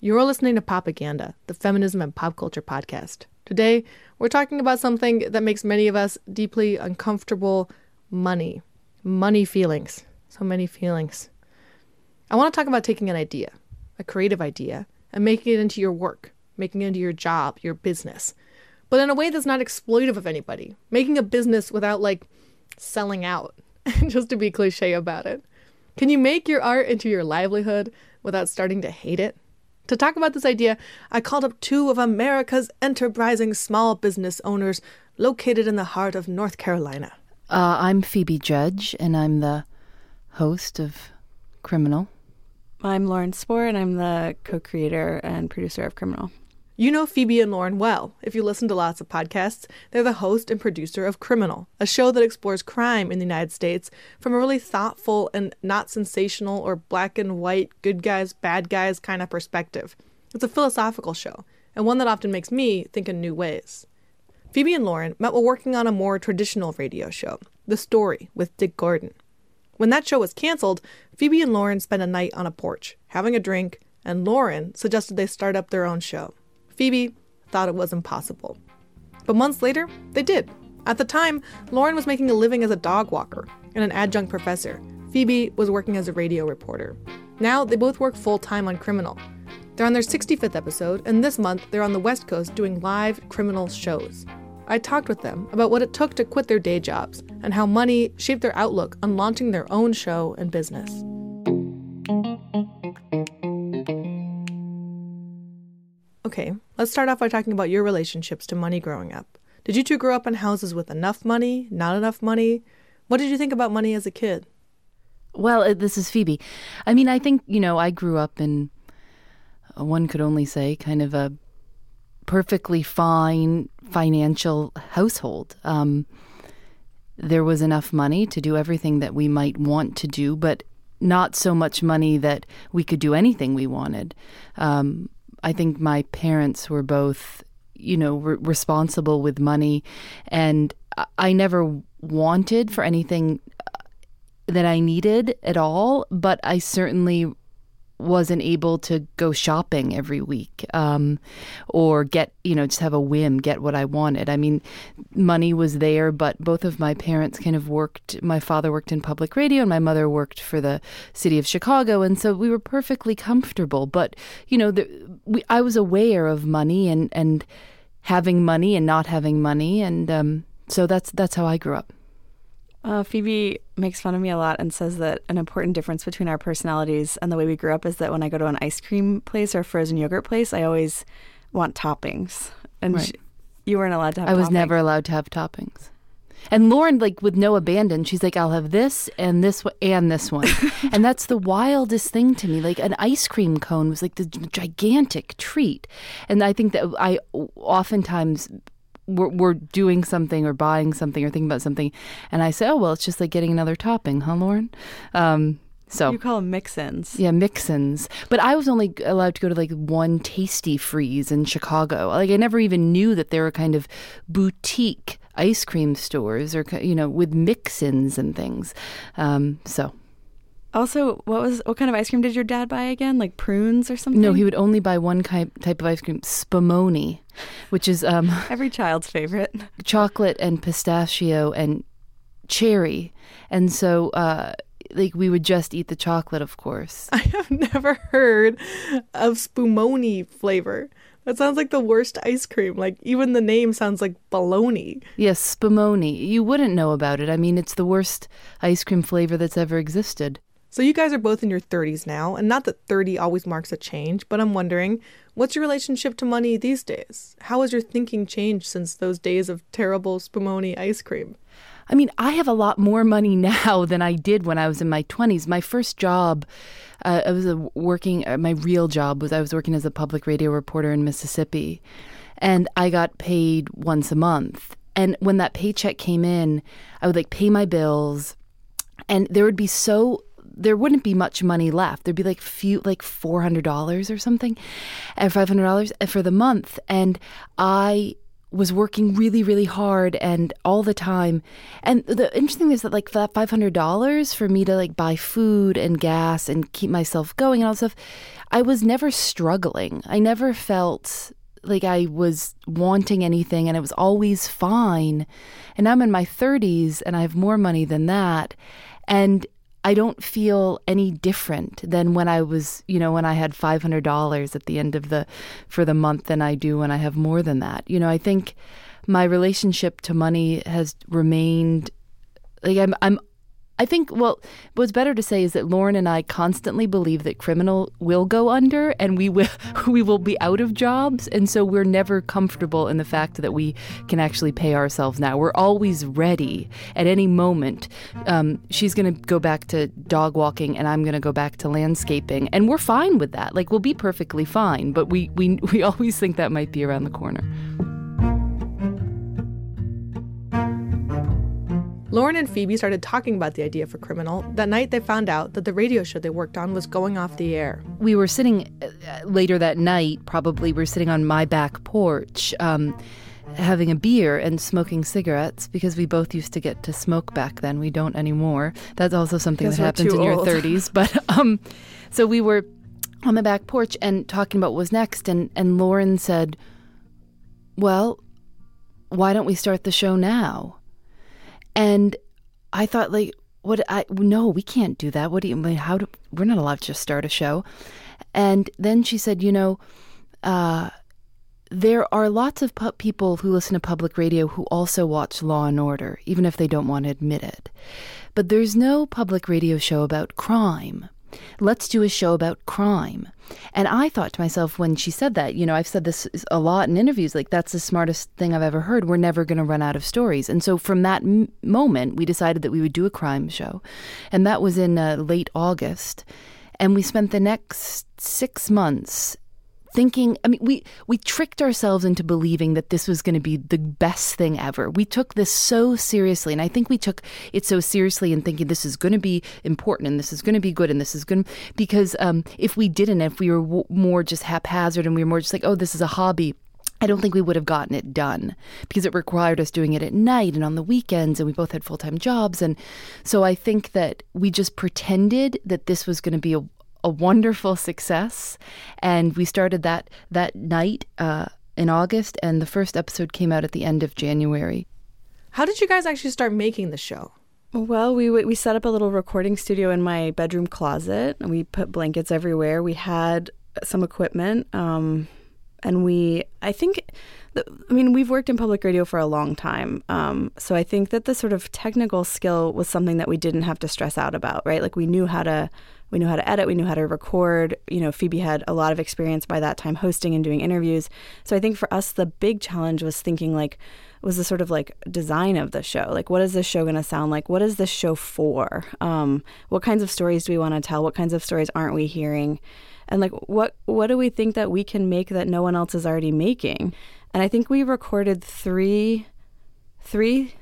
You're listening to Popaganda, the feminism and pop culture podcast. Today, we're talking about something that makes many of us deeply uncomfortable money. Money feelings. So many feelings. I want to talk about taking an idea, a creative idea, and making it into your work, making it into your job, your business. But in a way that's not exploitive of anybody, making a business without like selling out, just to be cliche about it. Can you make your art into your livelihood without starting to hate it? To talk about this idea, I called up two of America's enterprising small business owners located in the heart of North Carolina. Uh, I'm Phoebe Judge, and I'm the host of Criminal. I'm Lauren Spohr, and I'm the co creator and producer of Criminal. You know Phoebe and Lauren well. If you listen to lots of podcasts, they're the host and producer of Criminal, a show that explores crime in the United States from a really thoughtful and not sensational or black and white, good guys, bad guys kind of perspective. It's a philosophical show, and one that often makes me think in new ways. Phoebe and Lauren met while working on a more traditional radio show, The Story with Dick Gordon. When that show was canceled, Phoebe and Lauren spent a night on a porch, having a drink, and Lauren suggested they start up their own show. Phoebe thought it was impossible. But months later, they did. At the time, Lauren was making a living as a dog walker and an adjunct professor. Phoebe was working as a radio reporter. Now they both work full time on Criminal. They're on their 65th episode, and this month they're on the West Coast doing live criminal shows. I talked with them about what it took to quit their day jobs and how money shaped their outlook on launching their own show and business. Okay, let's start off by talking about your relationships to money growing up. Did you two grow up in houses with enough money, not enough money? What did you think about money as a kid? Well, uh, this is Phoebe. I mean, I think, you know, I grew up in, uh, one could only say, kind of a perfectly fine financial household. Um, there was enough money to do everything that we might want to do, but not so much money that we could do anything we wanted. Um, I think my parents were both, you know, re- responsible with money, and I never wanted for anything uh, that I needed at all, but I certainly wasn't able to go shopping every week um, or get, you know, just have a whim, get what I wanted. I mean, money was there, but both of my parents kind of worked. My father worked in public radio and my mother worked for the city of Chicago. And so we were perfectly comfortable. But, you know, the, we, I was aware of money and, and having money and not having money. And um, so that's, that's how I grew up. Uh, Phoebe makes fun of me a lot and says that an important difference between our personalities and the way we grew up is that when I go to an ice cream place or a frozen yogurt place, I always want toppings. And Right. she, you weren't allowed to have toppings. I was toppings. never allowed to have toppings. And Lauren, like with no abandon, she's like, "I'll have this and this one and this one," and that's the wildest thing to me. Like an ice cream cone was like the gigantic treat, and I think that I oftentimes we're, we're doing something or buying something or thinking about something, and I say, "Oh well, it's just like getting another topping, huh, Lauren?" Um, so You call them mix-ins. yeah, mix-ins. But I was only allowed to go to like one Tastee-Freez in Chicago. Like I never even knew that there were kind of boutique ice cream stores or you know with mix-ins and things. Um, so Also, what was what kind of ice cream did your dad buy again? Like prunes or something? no, he would only buy one ki- type of ice cream, spumoni, which is um, Every child's favorite. chocolate and pistachio and cherry. And so uh, like we would just eat the chocolate, of course. I have never heard of spumoni flavor. That sounds like the worst ice cream. Like even the name sounds like baloney. Yes, spumoni. You wouldn't know about it. I mean, it's the worst ice cream flavor that's ever existed. So you guys are both in your 30s now, and not that 30 always marks a change, but I'm wondering, what's your relationship to money these days? How has your thinking changed since those days of terrible spumoni ice cream? I mean, I have a lot more money now than I did when I was in my 20s. My first job, uh, I was working, uh, my real job was I was working as a public radio reporter in Mississippi. And I got paid once a month. And when that paycheck came in, I would like pay my bills, and there would be so there wouldn't be much money left. There'd be like few, like four hundred dollars or something, and five hundred dollars eh, for the month. And I was working really, really hard and all the time. And the interesting thing is that like that five hundred dollars for me to like buy food and gas and keep myself going and all stuff, I was never struggling. I never felt like I was wanting anything and it was always fine. And I'm in my 30s and I have more money than that. And I don't feel any different than when I was, you know, when I had $500 at the end of the for the month than I do when I have more than that. You know, I think my relationship to money has remained like I'm I'm I think, well, what's better to say is that Lauren and I constantly believe that criminal will go under and we will we will be out of jobs, and so we're never comfortable in the fact that we can actually pay ourselves now. We're always ready at any moment. Um, she's going to go back to dog walking, and I'm going to go back to landscaping, and we're fine with that. Like we'll be perfectly fine, but we we we always think that might be around the corner. Lauren and Phoebe started talking about the idea for Criminal that night they found out that the radio show they worked on was going off the air. We were sitting uh, later that night, probably, we were sitting on my back porch. Um, having a beer and smoking cigarettes because we both used to get to smoke back then. We don't anymore. That's also something that happens in your 30s. But um, so we were on the back porch and talking about what was next, and and Lauren said, "Well, why don't we start the show now?" And I thought, like, what? I no, we can't do that. What do you? How do we're not allowed to just start a show? And then she said, you know, uh, there are lots of people who listen to public radio who also watch Law and Order, even if they don't want to admit it. But there's no public radio show about crime. Let's do a show about crime. And I thought to myself when she said that, you know, I've said this a lot in interviews, like, that's the smartest thing I've ever heard. We're never going to run out of stories. And so from that m- moment, we decided that we would do a crime show. And that was in uh, late August. And we spent the next six months thinking i mean we we tricked ourselves into believing that this was going to be the best thing ever we took this so seriously and i think we took it so seriously in thinking this is going to be important and this is going to be good and this is going because um, if we didn't if we were w- more just haphazard and we were more just like oh this is a hobby I don't think we would have gotten it done because it required us doing it at night and on the weekends, and we both had full time jobs. And so I think that we just pretended that this was going to be a, a wonderful success, and we started that that night uh, in August, and the first episode came out at the end of January. How did you guys actually start making the show? Well, we we set up a little recording studio in my bedroom closet, and we put blankets everywhere. We had some equipment, um, and we I think. I mean, we've worked in public radio for a long time. Um, so I think that the sort of technical skill was something that we didn't have to stress out about, right? Like we knew how to we knew how to edit, we knew how to record. You know, Phoebe had a lot of experience by that time hosting and doing interviews. So I think for us, the big challenge was thinking like, was the sort of like design of the show. Like, what is this show going to sound like? What is this show for? Um, what kinds of stories do we want to tell? What kinds of stories aren't we hearing? And like, what what do we think that we can make that no one else is already making? And I think we recorded three, three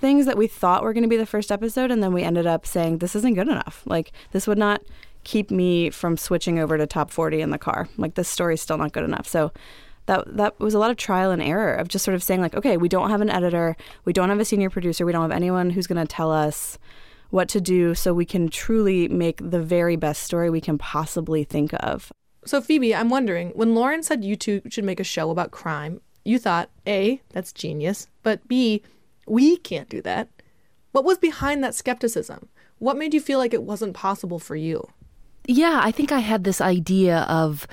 things that we thought were going to be the first episode, and then we ended up saying this isn't good enough. Like this would not keep me from switching over to top 40 in the car. Like this story's still not good enough. So that that was a lot of trial and error of just sort of saying like, okay, we don't have an editor, we don't have a senior producer, we don't have anyone who's going to tell us what to do so we can truly make the very best story we can possibly think of. So Phoebe, I'm wondering, when Lauren said you two should make a show about crime, you thought, A, that's genius, but B, we can't do that. What was behind that skepticism? What made you feel like it wasn't possible for you? Yeah, I think I had this idea of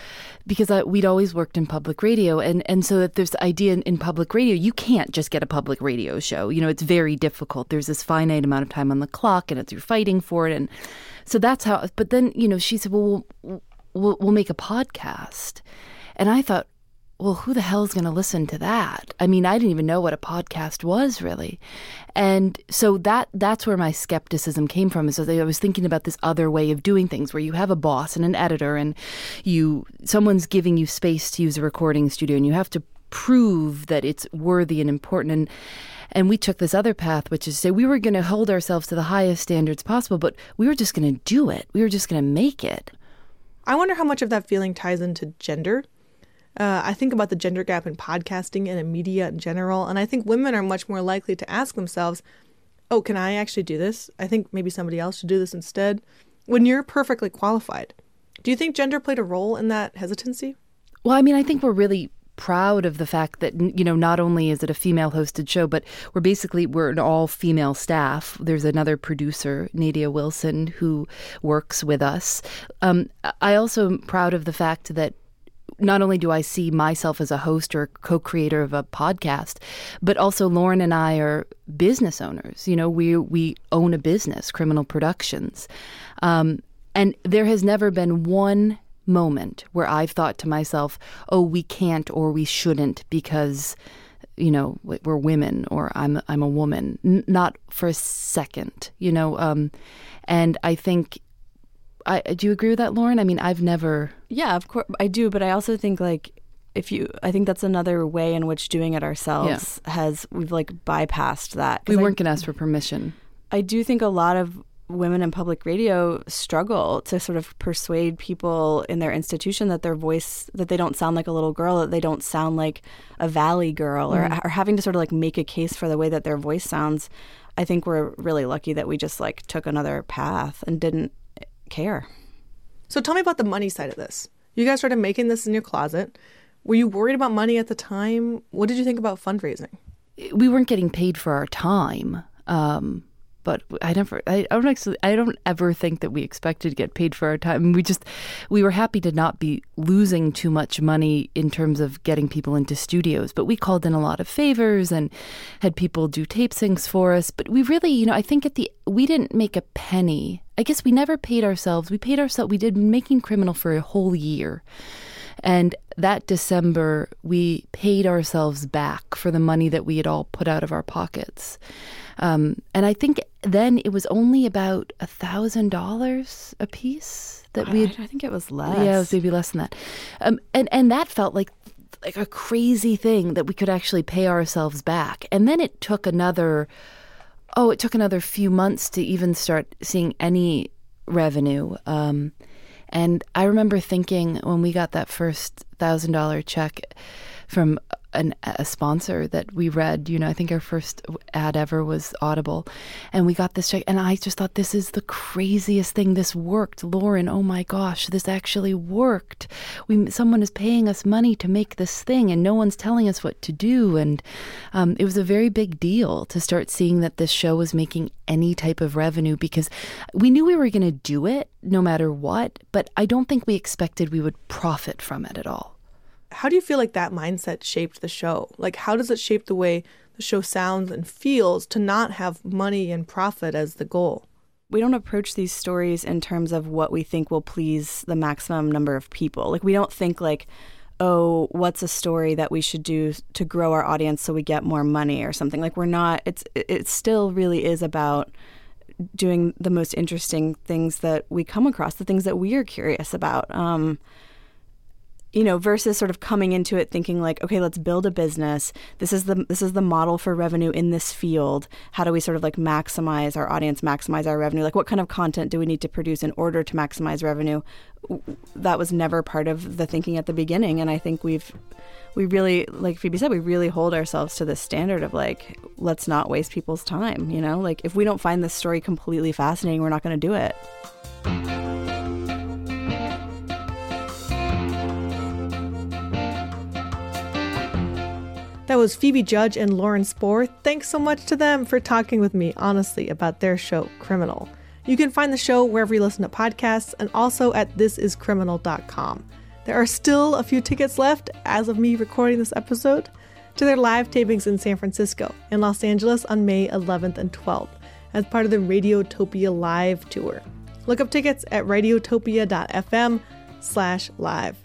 because I, we'd always worked in public radio, and and so that this idea in, in, public radio, you can't just get a public radio show. You know, it's very difficult. There's this finite amount of time on the clock, and it's you're fighting for it, and so that's how. But then you know, she said, "Well, we'll we'll, we'll make a podcast," and I thought, well, who the hell is going to listen to that? I mean, I didn't even know what a podcast was really. And so that that's where my skepticism came from is I was thinking about this other way of doing things where you have a boss and an editor and you someone's giving you space to use a recording studio and you have to prove that it's worthy and important and and we took this other path which is to say we were going to hold ourselves to the highest standards possible but we were just going to do it. We were just going to make it. I wonder how much of that feeling ties into gender Uh, I think about the gender gap in podcasting and in media in general, and I think women are much more likely to ask themselves, oh, can I actually do this? I think maybe somebody else should do this instead. When you're perfectly qualified, do you think gender played a role in that hesitancy? Well, I mean, I think we're really proud of the fact that you know not only is it a female hosted show but we're basically we're an all female staff there's another producer nadia wilson who works with us um, i also am proud of the fact that not only do I see myself as a host or co creator of a podcast, but also Lauren and I are business owners. You know, we, we own a business, Criminal Productions. Um, and there has never been one moment where I've thought to myself, oh, we can't or we shouldn't because you know we're women or I'm I'm a woman. N- not for a second, you know. Um, and I think I do you agree with that, Lauren? I mean, I've never. Yeah, of course I do, but I also think like if you, I think that's another way in which doing it ourselves yeah. has we've like bypassed that. We weren't going to ask for permission. I do think a lot of women in public radio struggle to sort of persuade people in their institution that their voice that they don't sound like a little girl that they don't sound like a valley girl mm. or, or having to sort of like make a case for the way that their voice sounds i think we're really lucky that we just like took another path and didn't care. So tell me about the money side of this. You guys started making this in your closet. Were you worried about money at the time? What did you think about fundraising? We weren't getting paid for our time. Um, but I never, I, I, don't actually, I don't ever think that we expected to get paid for our time. We just, we were happy to not be losing too much money in terms of getting people into studios. But we called in a lot of favors and had people do tape syncs for us. But we really, you know, I think at the, we didn't make a penny. I guess we never paid ourselves. We paid ourselves. We did making criminal for a whole year. And that December, we paid ourselves back for the money that we had all put out of our pockets. Um, and I think then it was only about a thousand dollars a piece that we. I think it was less. Yeah, it was maybe less than that. Um, and and that felt like like a crazy thing that we could actually pay ourselves back. And then it took another. Oh, it took another few months to even start seeing any revenue. Um, and I remember thinking when we got that first thousand dollar check from an, a sponsor that we read. You know, I think our first ad ever was Audible, and we got this check, and I just thought this is the craziest thing. This worked, Lauren. Oh my gosh, this actually worked. We someone is paying us money to make this thing, and no one's telling us what to do. And um, it was a very big deal to start seeing that this show was making any type of revenue because we knew we were going to do it no matter what, but I don't think we expected we would profit from it at all how do you feel like that mindset shaped the show? Like, how does it shape the way the show sounds and feels to not have money and profit as the goal? We don't approach these stories in terms of what we think will please the maximum number of people. Like, we don't think, like, oh, what's a story that we should do to grow our audience so we get more money or something. Like, we're not, it's, it still really is about doing the most interesting things that we come across, the things that we are curious about. Um, you know versus sort of coming into it thinking like okay let's build a business. This is the this is the model for revenue in this field. How do we sort of like maximize our audience maximize our revenue? Like what kind of content do we need to produce in order to maximize revenue? That was never part of the thinking at the beginning. And i think we've we really like phoebe said we really hold ourselves to this standard of like let's not waste people's time you know? Like if we don't find this story completely fascinating we're not going to do it That was Phoebe Judge and Lauren Spohr. Thanks so much to them for talking with me honestly about their show, Criminal. You can find the show wherever you listen to podcasts and also at thisiscriminal.com. There are still a few tickets left as of me recording this episode to their live tapings in San Francisco and Los Angeles on May 11th and 12th as part of the Radiotopia Live Tour. Look up tickets at radiotopia.fm slash live.